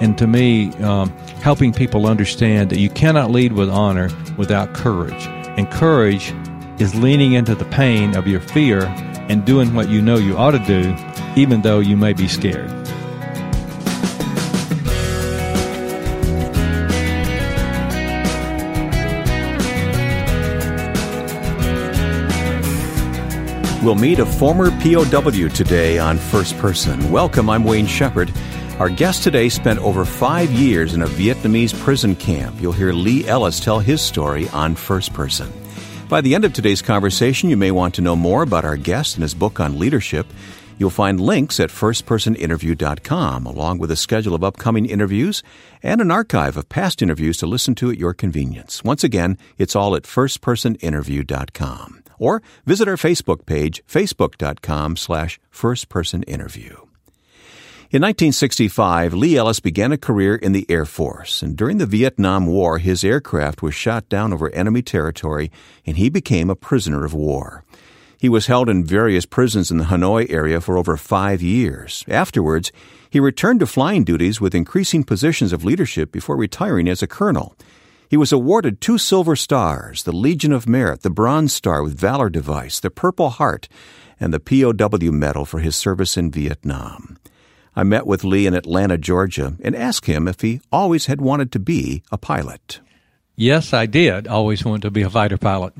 And to me, um, helping people understand that you cannot lead with honor without courage. And courage is leaning into the pain of your fear and doing what you know you ought to do, even though you may be scared. We'll meet a former POW today on First Person. Welcome, I'm Wayne Shepherd. Our guest today spent over five years in a Vietnamese prison camp. You'll hear Lee Ellis tell his story on First Person. By the end of today's conversation, you may want to know more about our guest and his book on leadership. You'll find links at firstpersoninterview.com, along with a schedule of upcoming interviews and an archive of past interviews to listen to at your convenience. Once again, it's all at firstpersoninterview.com or visit our Facebook page, facebook.com slash firstpersoninterview. In 1965, Lee Ellis began a career in the Air Force, and during the Vietnam War, his aircraft was shot down over enemy territory, and he became a prisoner of war. He was held in various prisons in the Hanoi area for over five years. Afterwards, he returned to flying duties with increasing positions of leadership before retiring as a colonel. He was awarded two Silver Stars, the Legion of Merit, the Bronze Star with Valor Device, the Purple Heart, and the POW Medal for his service in Vietnam. I met with Lee in Atlanta, Georgia, and asked him if he always had wanted to be a pilot. Yes, I did always want to be a fighter pilot.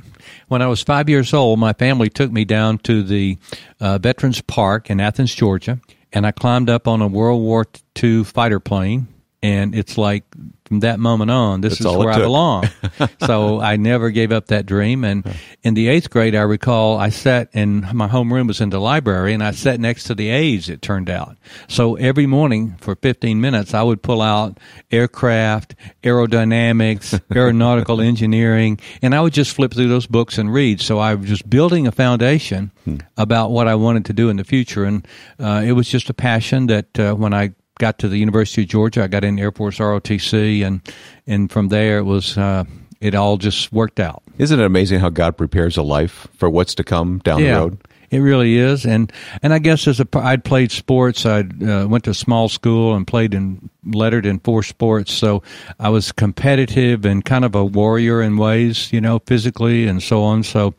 When I was five years old, my family took me down to the uh, Veterans Park in Athens, Georgia, and I climbed up on a World War II fighter plane. And it's like from that moment on, this That's is where I belong. so I never gave up that dream. And in the eighth grade, I recall I sat in my homeroom was in the library, and I sat next to the A's. It turned out. So every morning for 15 minutes, I would pull out aircraft, aerodynamics, aeronautical engineering, and I would just flip through those books and read. So I was just building a foundation hmm. about what I wanted to do in the future, and uh, it was just a passion that uh, when I got to the University of Georgia. I got in Air Force ROTC, and and from there it was uh, it all just worked out. Isn't it amazing how God prepares a life for what's to come down yeah. the road? It really is, and and I guess as a I'd played sports. I uh, went to a small school and played in lettered in four sports, so I was competitive and kind of a warrior in ways, you know, physically and so on. So,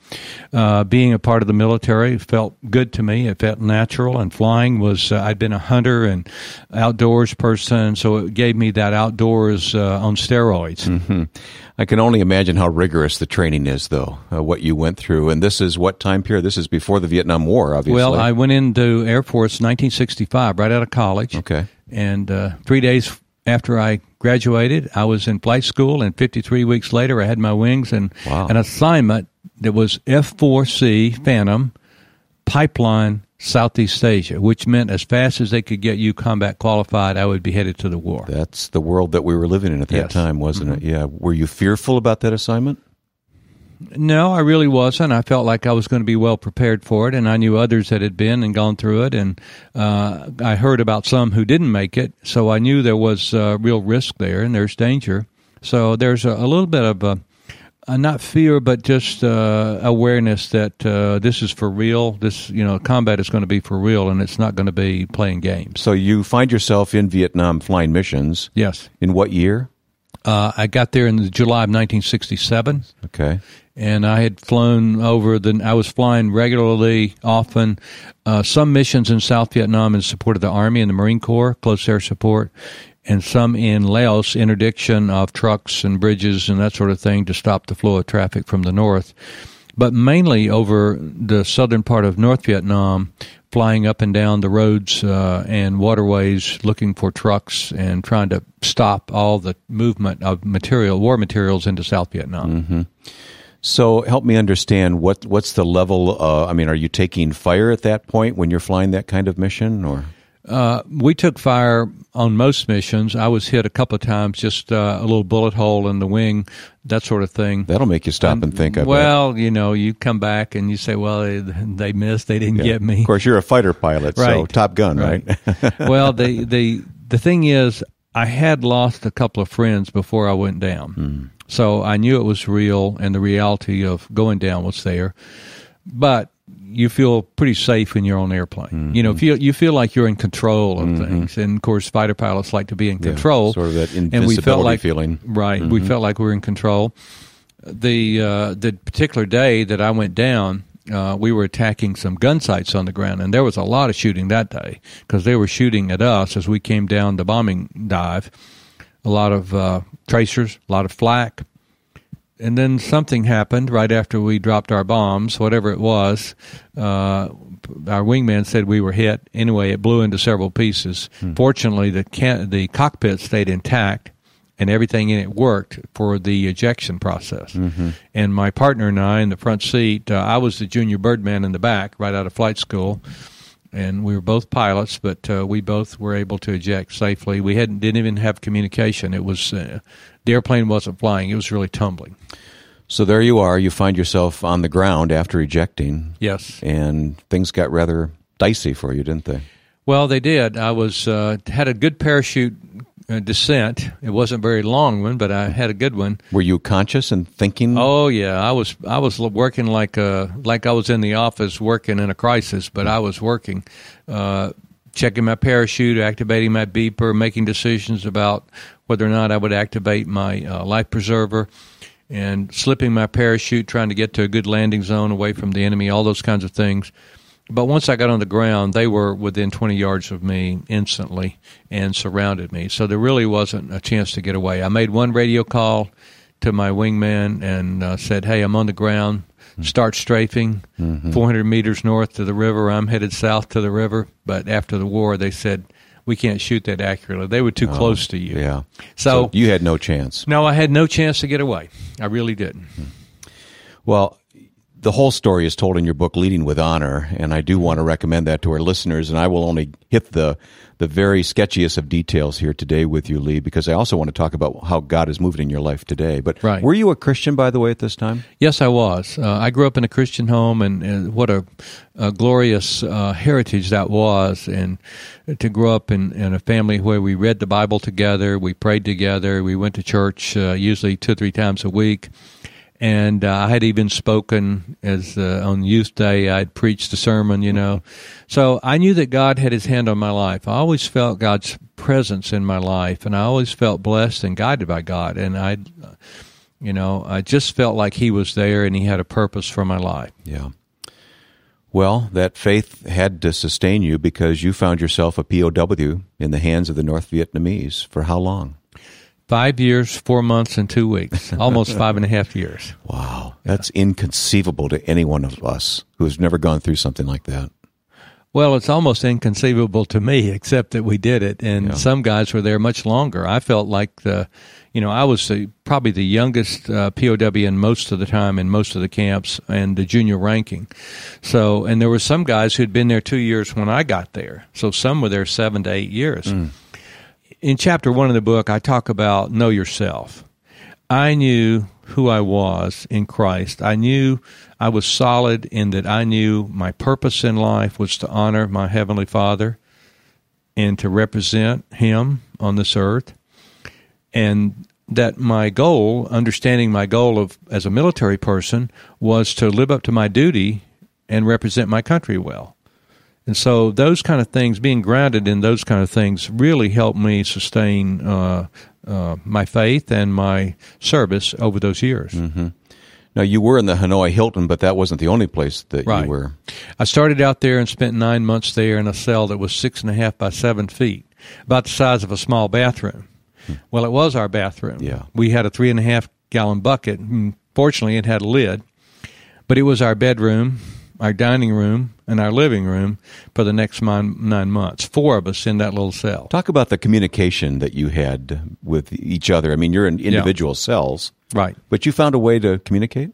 uh, being a part of the military felt good to me. It felt natural, and flying was. Uh, I'd been a hunter and outdoors person, so it gave me that outdoors uh, on steroids. Mm-hmm. I can only imagine how rigorous the training is, though, uh, what you went through. And this is what time period? This is before the Vietnam War, obviously. Well, I went into Air Force 1965, right out of college. Okay. And uh, three days after I graduated, I was in flight school, and 53 weeks later, I had my wings and wow. an assignment that was F4C Phantom pipeline Southeast Asia, which meant as fast as they could get you combat qualified, I would be headed to the war. That's the world that we were living in at that yes. time, wasn't mm-hmm. it? Yeah. Were you fearful about that assignment? No, I really wasn't. I felt like I was going to be well prepared for it, and I knew others that had been and gone through it, and uh, I heard about some who didn't make it, so I knew there was uh, real risk there and there's danger. So there's a, a little bit of a, a, not fear, but just uh, awareness that uh, this is for real. This, you know, combat is going to be for real, and it's not going to be playing games. So you find yourself in Vietnam flying missions. Yes. In what year? Uh, I got there in the July of 1967. Okay and I had flown over the. I was flying regularly, often. Uh, some missions in South Vietnam in support of the Army and the Marine Corps, close air support, and some in Laos, interdiction of trucks and bridges and that sort of thing to stop the flow of traffic from the north. But mainly over the southern part of North Vietnam, flying up and down the roads uh, and waterways looking for trucks and trying to stop all the movement of material, war materials into South Vietnam. Mm-hmm. So help me understand what what's the level. Uh, I mean, are you taking fire at that point when you're flying that kind of mission, or? Uh, we took fire on most missions. I was hit a couple of times, just uh, a little bullet hole in the wing, that sort of thing. That'll make you stop and, and think. I well, bet. you know, you come back and you say, "Well, they, they missed. They didn't yeah. get me." Of course, you're a fighter pilot, right. so Top Gun, right? right? well, the the the thing is, I had lost a couple of friends before I went down. Mm. So I knew it was real and the reality of going down was there. But you feel pretty safe in your own airplane. Mm-hmm. You know, feel you feel like you're in control of mm-hmm. things, and of course, fighter pilots like to be in control. Yeah, sort of that invisibility and we felt like, feeling, right? Mm-hmm. We felt like we were in control. The uh, the particular day that I went down, uh, we were attacking some gun sites on the ground, and there was a lot of shooting that day because they were shooting at us as we came down the bombing dive. A lot of uh, tracers, a lot of flak, and then something happened right after we dropped our bombs, whatever it was. Uh, our wingman said we were hit. Anyway, it blew into several pieces. Hmm. Fortunately, the can- the cockpit stayed intact, and everything in it worked for the ejection process. Mm-hmm. And my partner and I in the front seat, uh, I was the junior birdman in the back, right out of flight school. And we were both pilots, but uh, we both were able to eject safely. We hadn't didn't even have communication. It was uh, the airplane wasn't flying; it was really tumbling. So there you are. You find yourself on the ground after ejecting. Yes, and things got rather dicey for you, didn't they? Well, they did. I was uh, had a good parachute descent. It wasn't very long one, but I had a good one. Were you conscious and thinking? Oh yeah, I was. I was working like a like I was in the office working in a crisis, but I was working, uh, checking my parachute, activating my beeper, making decisions about whether or not I would activate my uh, life preserver, and slipping my parachute, trying to get to a good landing zone away from the enemy. All those kinds of things but once I got on the ground, they were within 20 yards of me instantly and surrounded me. So there really wasn't a chance to get away. I made one radio call to my wingman and uh, said, Hey, I'm on the ground. Start strafing mm-hmm. 400 meters north to the river. I'm headed south to the river. But after the war, they said, we can't shoot that accurately. They were too oh, close to you. Yeah. So, so, you had no chance. No, I had no chance to get away. I really didn't. Well, the whole story is told in your book leading with honor and i do want to recommend that to our listeners and i will only hit the the very sketchiest of details here today with you lee because i also want to talk about how god is moving in your life today. But right. were you a christian by the way at this time? Yes i was. Uh, i grew up in a christian home and, and what a, a glorious uh, heritage that was. And to grow up in, in a family where we read the bible together we prayed together we went to church uh, usually two or three times a week and uh, I had even spoken as uh, on Youth Day. I'd preached a sermon, you know, so I knew that God had His hand on my life. I always felt God's presence in my life, and I always felt blessed and guided by God. And I, you know, I just felt like He was there and He had a purpose for my life. Yeah. Well, that faith had to sustain you because you found yourself a POW in the hands of the North Vietnamese for how long? Five years, four months, and two weeks. Almost five and a half years. Wow. That's yeah. inconceivable to any one of us who has never gone through something like that. Well, it's almost inconceivable to me, except that we did it. And yeah. some guys were there much longer. I felt like the, you know, I was the, probably the youngest uh, POW in most of the time in most of the camps and the junior ranking. So, and there were some guys who'd been there two years when I got there. So some were there seven to eight years. Mm in chapter one of the book, I talk about know yourself. I knew who I was in Christ. I knew I was solid in that I knew my purpose in life was to honor my Heavenly Father and to represent Him on this earth. And that my goal, understanding my goal of as a military person, was to live up to my duty and represent my country well. And so those kind of things, being grounded in those kind of things, really helped me sustain uh, uh, my faith and my service over those years. Mm-hmm. Now you were in the Hanoi Hilton, but that wasn't the only place that right. you were. I started out there and spent nine months there in a cell that was six and a half by seven feet, about the size of a small bathroom. Hmm. Well, it was our bathroom. Yeah, we had a three and a half gallon bucket. Fortunately, it had a lid, but it was our bedroom our dining room, and our living room for the next nine months. Four of us in that little cell. Talk about the communication that you had with each other. I mean, you're in individual yeah. cells, right? But you found a way to communicate.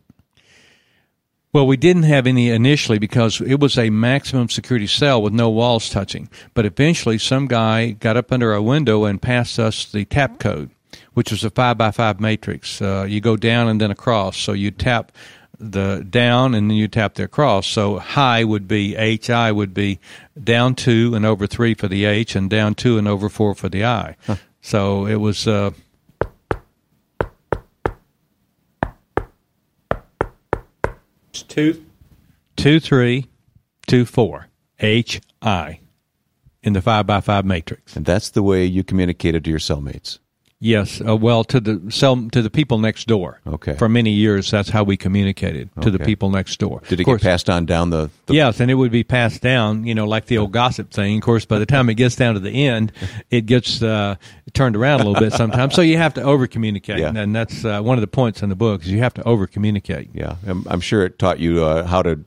Well, we didn't have any initially because it was a maximum security cell with no walls touching. But eventually, some guy got up under a window and passed us the tap code, which was a five by five matrix. Uh, you go down and then across. So you tap the down and then you tap the across. So high would be HI would be down two and over three for the H and down two and over four for the I. Huh. So it was. Uh, two, 2324 HI in the 5 by 5 matrix. And that's the way you communicated to your cellmates. Yes, uh, well, to the cell, to the people next door. Okay. For many years, that's how we communicated to the people next door. Did it course- get passed on down the, the Yes, and it would be passed down, you know, like the old gossip thing. Of course, by the time it gets down to the end, it gets uh, turned around a little bit sometimes. So you have to over communicate, Yeah. and that's uh, one of the points in the book is you have to over communicate. Yeah, I'm, I'm sure it taught you uh, how to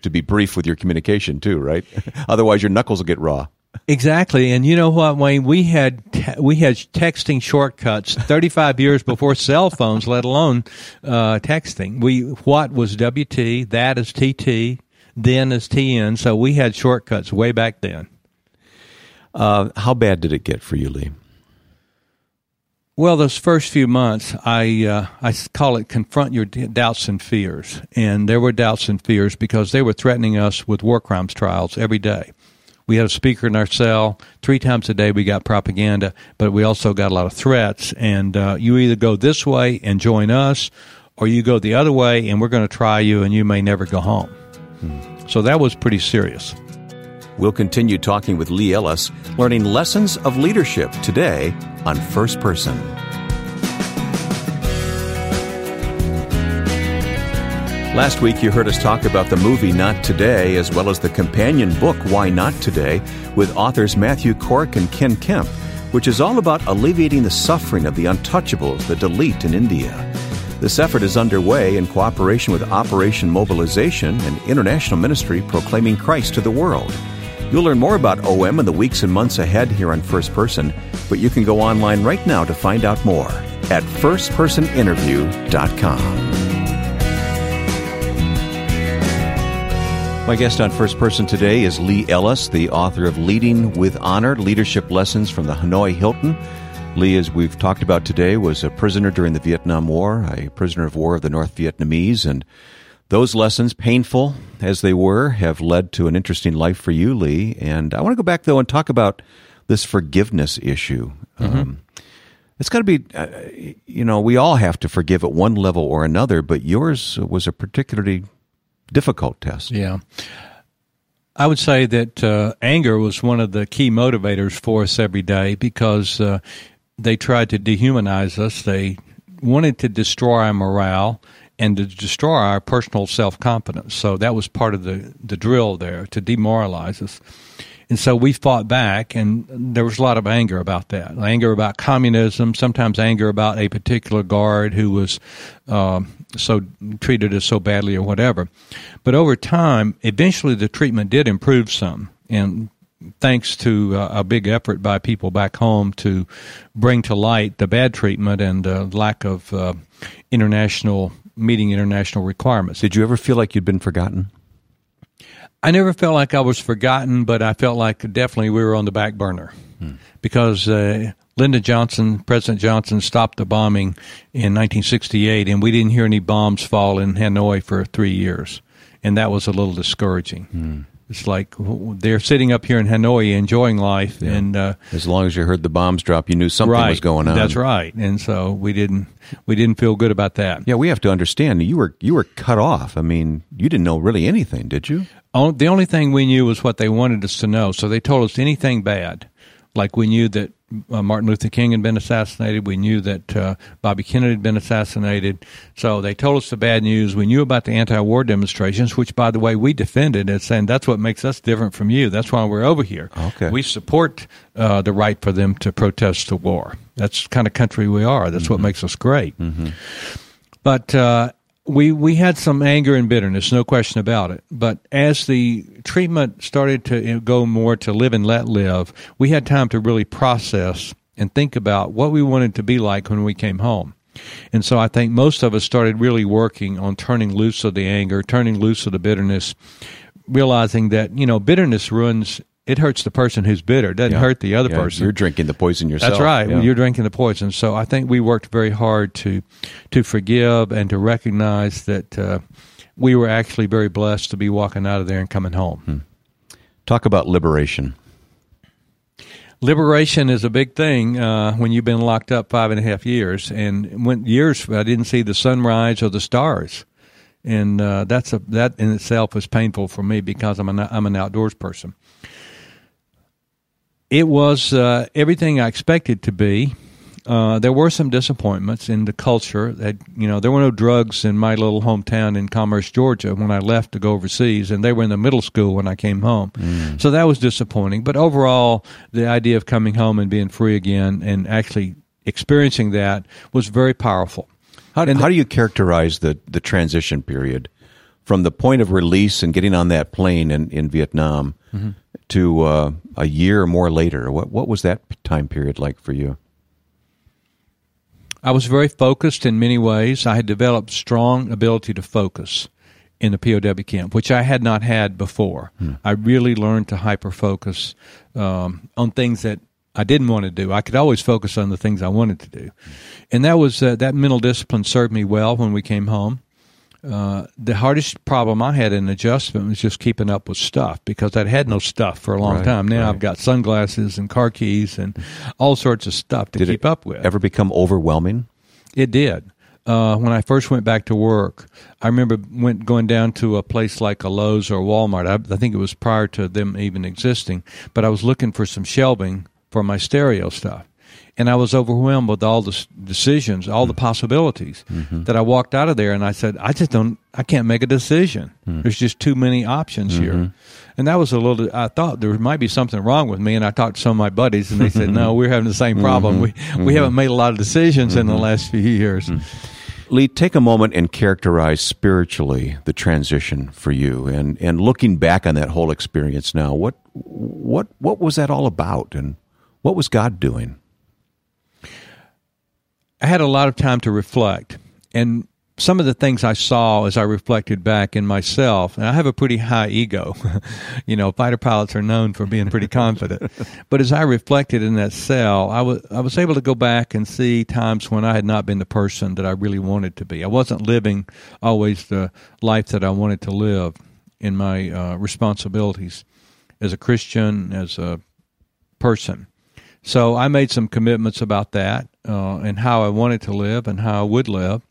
to be brief with your communication too, right? Otherwise, your knuckles will get raw. Exactly, and you know what, Wayne? We had te- we had texting shortcuts 35 years before cell phones, let alone uh, texting. We what was WT, that is TT, then is TN. So we had shortcuts way back then. Uh, how bad did it get for you, Lee? Well, those first few months, I uh, I call it confront your d- doubts and fears, and there were doubts and fears because they were threatening us with war crimes trials every day. We had a speaker in our cell three times a day. We got propaganda, but we also got a lot of threats. And uh, you either go this way and join us, or you go the other way, and we're going to try you, and you may never go home. So that was pretty serious. We'll continue talking with Lee Ellis, learning lessons of leadership today on First Person. Last week, you heard us talk about the movie Not Today, as well as the companion book Why Not Today, with authors Matthew Cork and Ken Kemp, which is all about alleviating the suffering of the untouchables, the Dalit in India. This effort is underway in cooperation with Operation Mobilization, an international ministry proclaiming Christ to the world. You'll learn more about OM in the weeks and months ahead here on First Person, but you can go online right now to find out more at firstpersoninterview.com. My guest on First Person today is Lee Ellis, the author of Leading with Honor Leadership Lessons from the Hanoi Hilton. Lee, as we've talked about today, was a prisoner during the Vietnam War, a prisoner of war of the North Vietnamese, and those lessons, painful as they were, have led to an interesting life for you, Lee. And I want to go back, though, and talk about this forgiveness issue. Um, it's got to be, uh, you know, we all have to forgive at one level or another, but yours was a particularly difficult test. Yeah. I would say that uh, anger was one of the key motivators for us every day because uh, they tried to dehumanize us. They wanted to destroy our morale and to destroy our personal self confidence. So that was part of the, the drill there to demoralize us. And so we fought back, and there was a lot of anger about that. Anger about communism, sometimes anger about a particular guard who was um, so treated us so badly or whatever. But over time, eventually the treatment did improve some. And thanks to uh, a big effort by people back home to bring to light the bad treatment and uh, lack of uh, international meeting international requirements. Did you ever feel like you'd been forgotten? I never felt like I was forgotten, but I felt like definitely we were on the back burner. Because uh, Lyndon Johnson, President Johnson, stopped the bombing in 1968, and we didn't hear any bombs fall in Hanoi for three years, and that was a little discouraging. It's like they're sitting up here in Hanoi enjoying life, and uh, As long as you heard the bombs drop, you knew something right, was going on. That's right, and so we didn't we didn't feel good about that. Yeah, we have to understand you were you were cut off. I mean, you didn't know really anything, did you? On- The only thing we knew was what they wanted us to know. So they told us anything bad. Like we knew that uh, Martin Luther King had been assassinated. We knew that uh, Bobby Kennedy had been assassinated. So they told us the bad news. We knew about the anti-war demonstrations, which, by the way, we defended as saying that's what makes us different from you. That's why we're over here. Okay. We support uh, the right for them to protest the war. That's the kind of country we are. That's what makes us great. But uh, we we had some anger and bitterness, no question about it. But as the treatment started to go more to live and let live, we had time to really process and think about what we wanted to be like when we came home. And so I think most of us started really working on turning loose of the anger, turning loose of the bitterness, realizing that you know bitterness ruins. It hurts the person who's bitter. It doesn't Yeah. hurt the other Yeah, person. You're drinking the poison yourself. That's right. Yeah. You're drinking the poison. So I think we worked very hard to to forgive and to recognize that uh, we were actually very blessed to be walking out of there and coming home. Talk about liberation. Liberation is a big thing uh, when you've been locked up five and a half years, and when years I didn't see the sunrise or the stars. and uh, that's a that in itself was painful for me because I'm an I'm an outdoors person. It was uh, everything I expected to be. Uh, there were some disappointments in the culture. That you know, there were no drugs in my little hometown in Commerce, Georgia, when I left to go overseas, and they were in the middle school when I came home. Mm. So that was disappointing. But overall, the idea of coming home and being free again and actually experiencing that was very powerful. How, how do you characterize the, the transition period from the point of release and getting on that plane in, in Vietnam mm-hmm. To uh, a year or more later? What, what was that time period like for you? I was very focused in many ways. I had developed strong ability to focus in the POW camp, which I had not had before. Hmm. I really learned to hyper focus um, on things that I didn't want to do. I could always focus on the things I wanted to do, and that was uh, that mental discipline served me well when we came home. Uh, the hardest problem I had in adjustment was just keeping up with stuff because I'd had no stuff for a long right, time. Now right. I've got sunglasses and car keys and all sorts of stuff to did keep up with. Ever become overwhelming? It did. Uh, when I first went back to work, I remember went going down to a place like a Lowe's or Walmart. I, I think it was prior to them even existing, but I was looking for some shelving for my stereo stuff. And I was overwhelmed with all the decisions, all the mm-hmm. possibilities mm-hmm. that I walked out of there and I said, I just don't, I can't make a decision. Mm-hmm. There's just too many options here. Mm-hmm. And that was a little, I thought there might be something wrong with me. And I talked to some of my buddies and they said, no, we're having the same problem. We, we haven't made a lot of decisions in the last few years. Lee, take a moment and characterize spiritually the transition for you, and and looking back on that whole experience now, what what what was that all about, and what was God doing? I had a lot of time to reflect. And some of the things I saw as I reflected back in myself, and I have a pretty high ego. you know, fighter pilots are known for being pretty confident. but as I reflected in that cell, I was I was able to go back and see times when I had not been the person that I really wanted to be. I wasn't living always the life that I wanted to live in my uh, responsibilities as a Christian, as a person. So I made some commitments about that uh, and how I wanted to live and how I would live.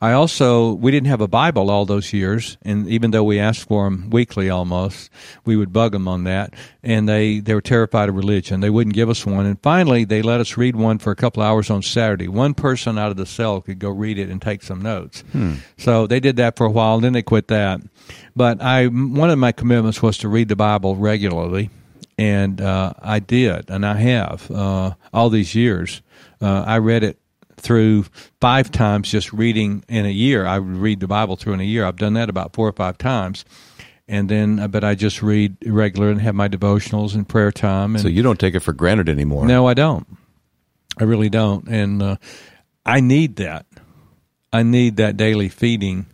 I also we didn't have a Bible all those years, and even though we asked for them weekly almost, we would bug them on that, and they they were terrified of religion. They wouldn't give us one, and finally they let us read one for a couple hours on Saturday. One person out of the cell could go read it and take some notes. Hmm. So they did that for a while, and then they quit that. But I one of my commitments was to read the Bible regularly and uh, I did, and I have uh, all these years. Uh, I read it through five times just reading in a year. I would read the Bible through in a year. I've done that about four or five times. And then, uh, but I just read regular and have my devotionals and prayer time. And, so you don't take it for granted anymore. No, I don't. I really don't. And uh, I need that. I need that daily feeding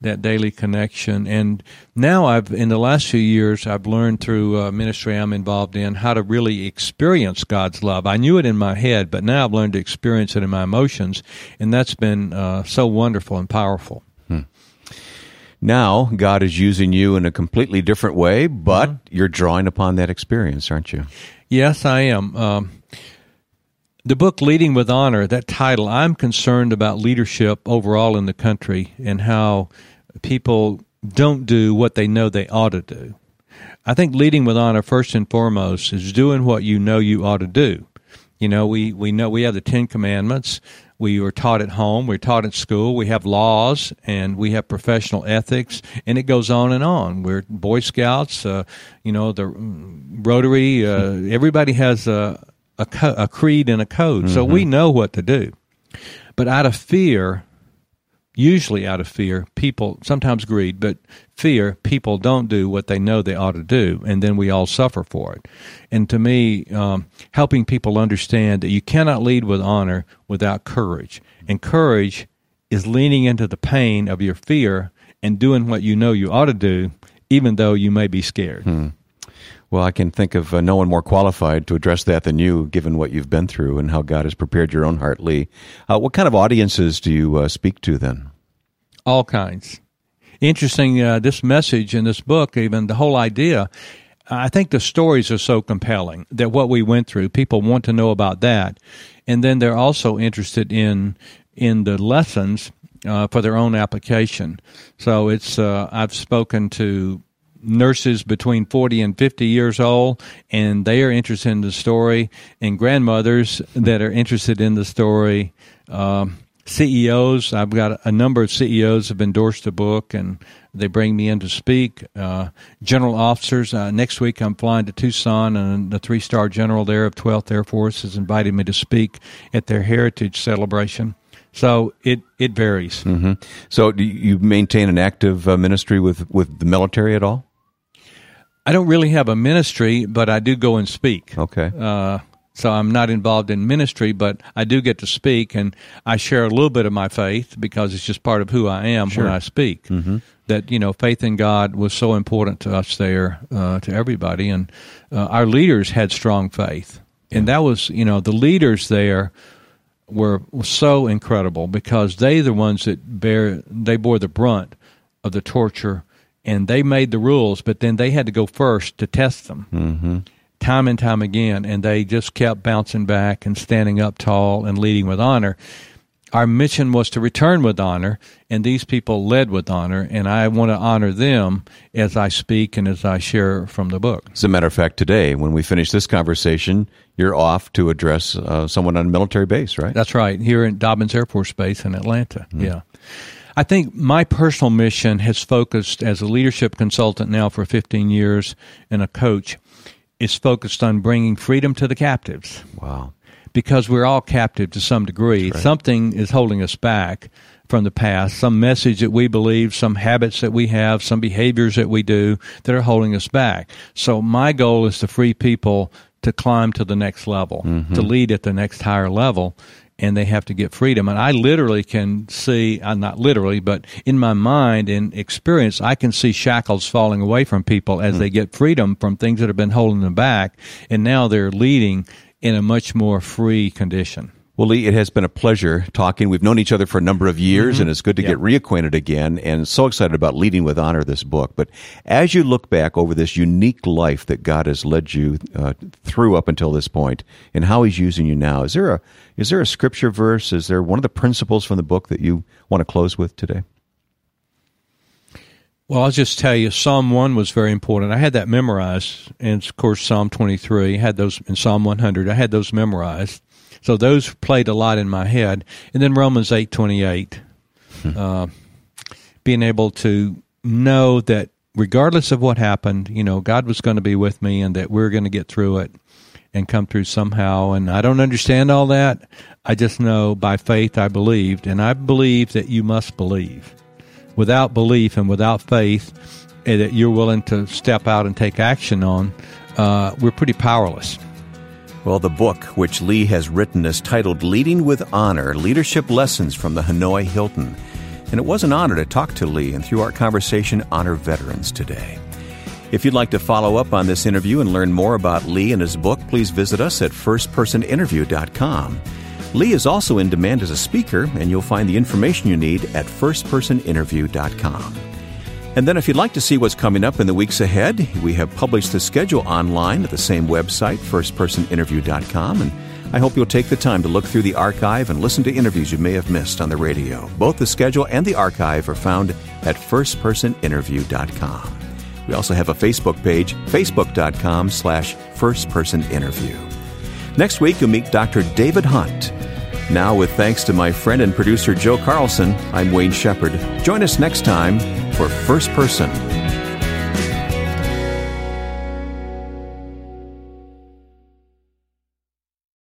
that daily connection. And now I've, in the last few years, I've learned through uh, ministry I'm involved in how to really experience God's love. I knew it in my head, but now I've learned to experience it in my emotions, and that's been uh, so wonderful and powerful. Hmm. Now God is using you in a completely different way, but mm-hmm. you're drawing upon that experience, aren't you? Yes, I am. Um, the book Leading with Honor, that title, I'm concerned about leadership overall in the country and how people don't do what they know they ought to do. I think leading with honor, first and foremost, is doing what you know you ought to do. You know, we, we know we have the Ten Commandments. We were taught at home. We're taught at school. We have laws and we have professional ethics, and it goes on and on. We're Boy Scouts. Uh, you know, the Rotary. Uh, everybody has a, a, co- a creed and a code. Mm-hmm. So we mm-hmm. know what to do. But out of fear, usually out of fear, people, sometimes greed, but fear, people don't do what they know they ought to do, and then we all suffer for it. And to me, um, helping people understand that you cannot lead with honor without courage. And courage is leaning into the pain of your fear and doing what you know you ought to do, even though you may be scared. Hmm. Well, I can think of uh, no one more qualified to address that than you, given what you've been through and how God has prepared your own heart, Lee. Uh, what kind of audiences do you uh, speak to then? All kinds. Interesting, uh, this message in this book, even the whole idea. I think the stories are so compelling that what we went through, people want to know about that. And then they're also interested in in the lessons uh, for their own application. So it's uh, I've spoken to nurses between 40 and 50 years old and they are interested in the story and grandmothers that are interested in the story um, CEOs. I've got a number of CEOs have endorsed the book and they bring me in to speak. Uh, general officers. Uh, next week I'm flying to Tucson and the three star general there of 12th Air Force has invited me to speak at their heritage celebration. So it, it varies. Mm-hmm. So do you maintain an active uh, ministry with, with the military at all? I don't really have a ministry, but I do go and speak. Okay. Uh, so I'm not involved in ministry, but I do get to speak, and I share a little bit of my faith because it's just part of who I am sure. when I speak. Mm-hmm. That you know, faith in God was so important to us there, uh, to everybody, and uh, our leaders had strong faith, and that was you know the leaders there were, were so incredible because they the ones that bear they bore the brunt of the torture, and they made the rules, but then they had to go first to test them. Mm-hmm time and time again, and they just kept bouncing back and standing up tall and leading with honor. Our mission was to return with honor, and these people led with honor, and I want to honor them as I speak and as I share from the book. As a matter of fact, today, when we finish this conversation, you're off to address uh, someone on a military base, right? That's right, here in Dobbins Air Force Base in Atlanta. Mm. Yeah. I think my personal mission has focused as a leadership consultant now for 15 years and a coach is focused on bringing freedom to the captives. Wow. Because we're all captive to some degree. Right. Something is holding us back from the past, some message that we believe, some habits that we have, some behaviors that we do that are holding us back. So my goal is to free people to climb to the next level, mm-hmm. to lead at the next higher level and they have to get freedom. And I literally can see, I'm not literally, but in my mind and experience, I can see shackles falling away from people as mm. they get freedom from things that have been holding them back. And now they're leading in a much more free condition. Well, Lee, it has been a pleasure talking. We've known each other for a number of years, mm-hmm. and it's good to get reacquainted again. And so excited about leading with honor this book. But as you look back over this unique life that God has led you uh, through up until this point, and how He's using you now, is there a is there a scripture verse? Is there one of the principles from the book that you want to close with today? Well, I'll just tell you, Psalm 1 was very important. I had that memorized, and of course, Psalm 23, I had those in Psalm 100. I had those memorized. So those played a lot in my head. And then Romans 8 28, hmm. uh, being able to know that regardless of what happened, you know, God was going to be with me and that we're going to get through it and come through somehow. And I don't understand all that. I just know by faith I believed. And I believe that you must believe. Without belief and without faith eh, that you're willing to step out and take action on, uh, we're pretty powerless. Well, the book, which Lee has written, is titled Leading with Honor Leadership Lessons from the Hanoi Hilton. And it was an honor to talk to Lee and through our conversation honor veterans today. If you'd like to follow up on this interview and learn more about Lee and his book, please visit us at firstpersoninterview.com. Lee is also in demand as a speaker, and you'll find the information you need at firstpersoninterview.com. And then, if you'd like to see what's coming up in the weeks ahead, we have published the schedule online at the same website, firstpersoninterview.com. And I hope you'll take the time to look through the archive and listen to interviews you may have missed on the radio. Both the schedule and the archive are found at firstpersoninterview.com. We also have a Facebook page, facebook.com slash firstpersoninterview. Next week, you'll meet Dr. David Hunt. Now, with thanks to my friend and producer Joe Carlson, I'm Wayne Shepherd. Join us next time for First Person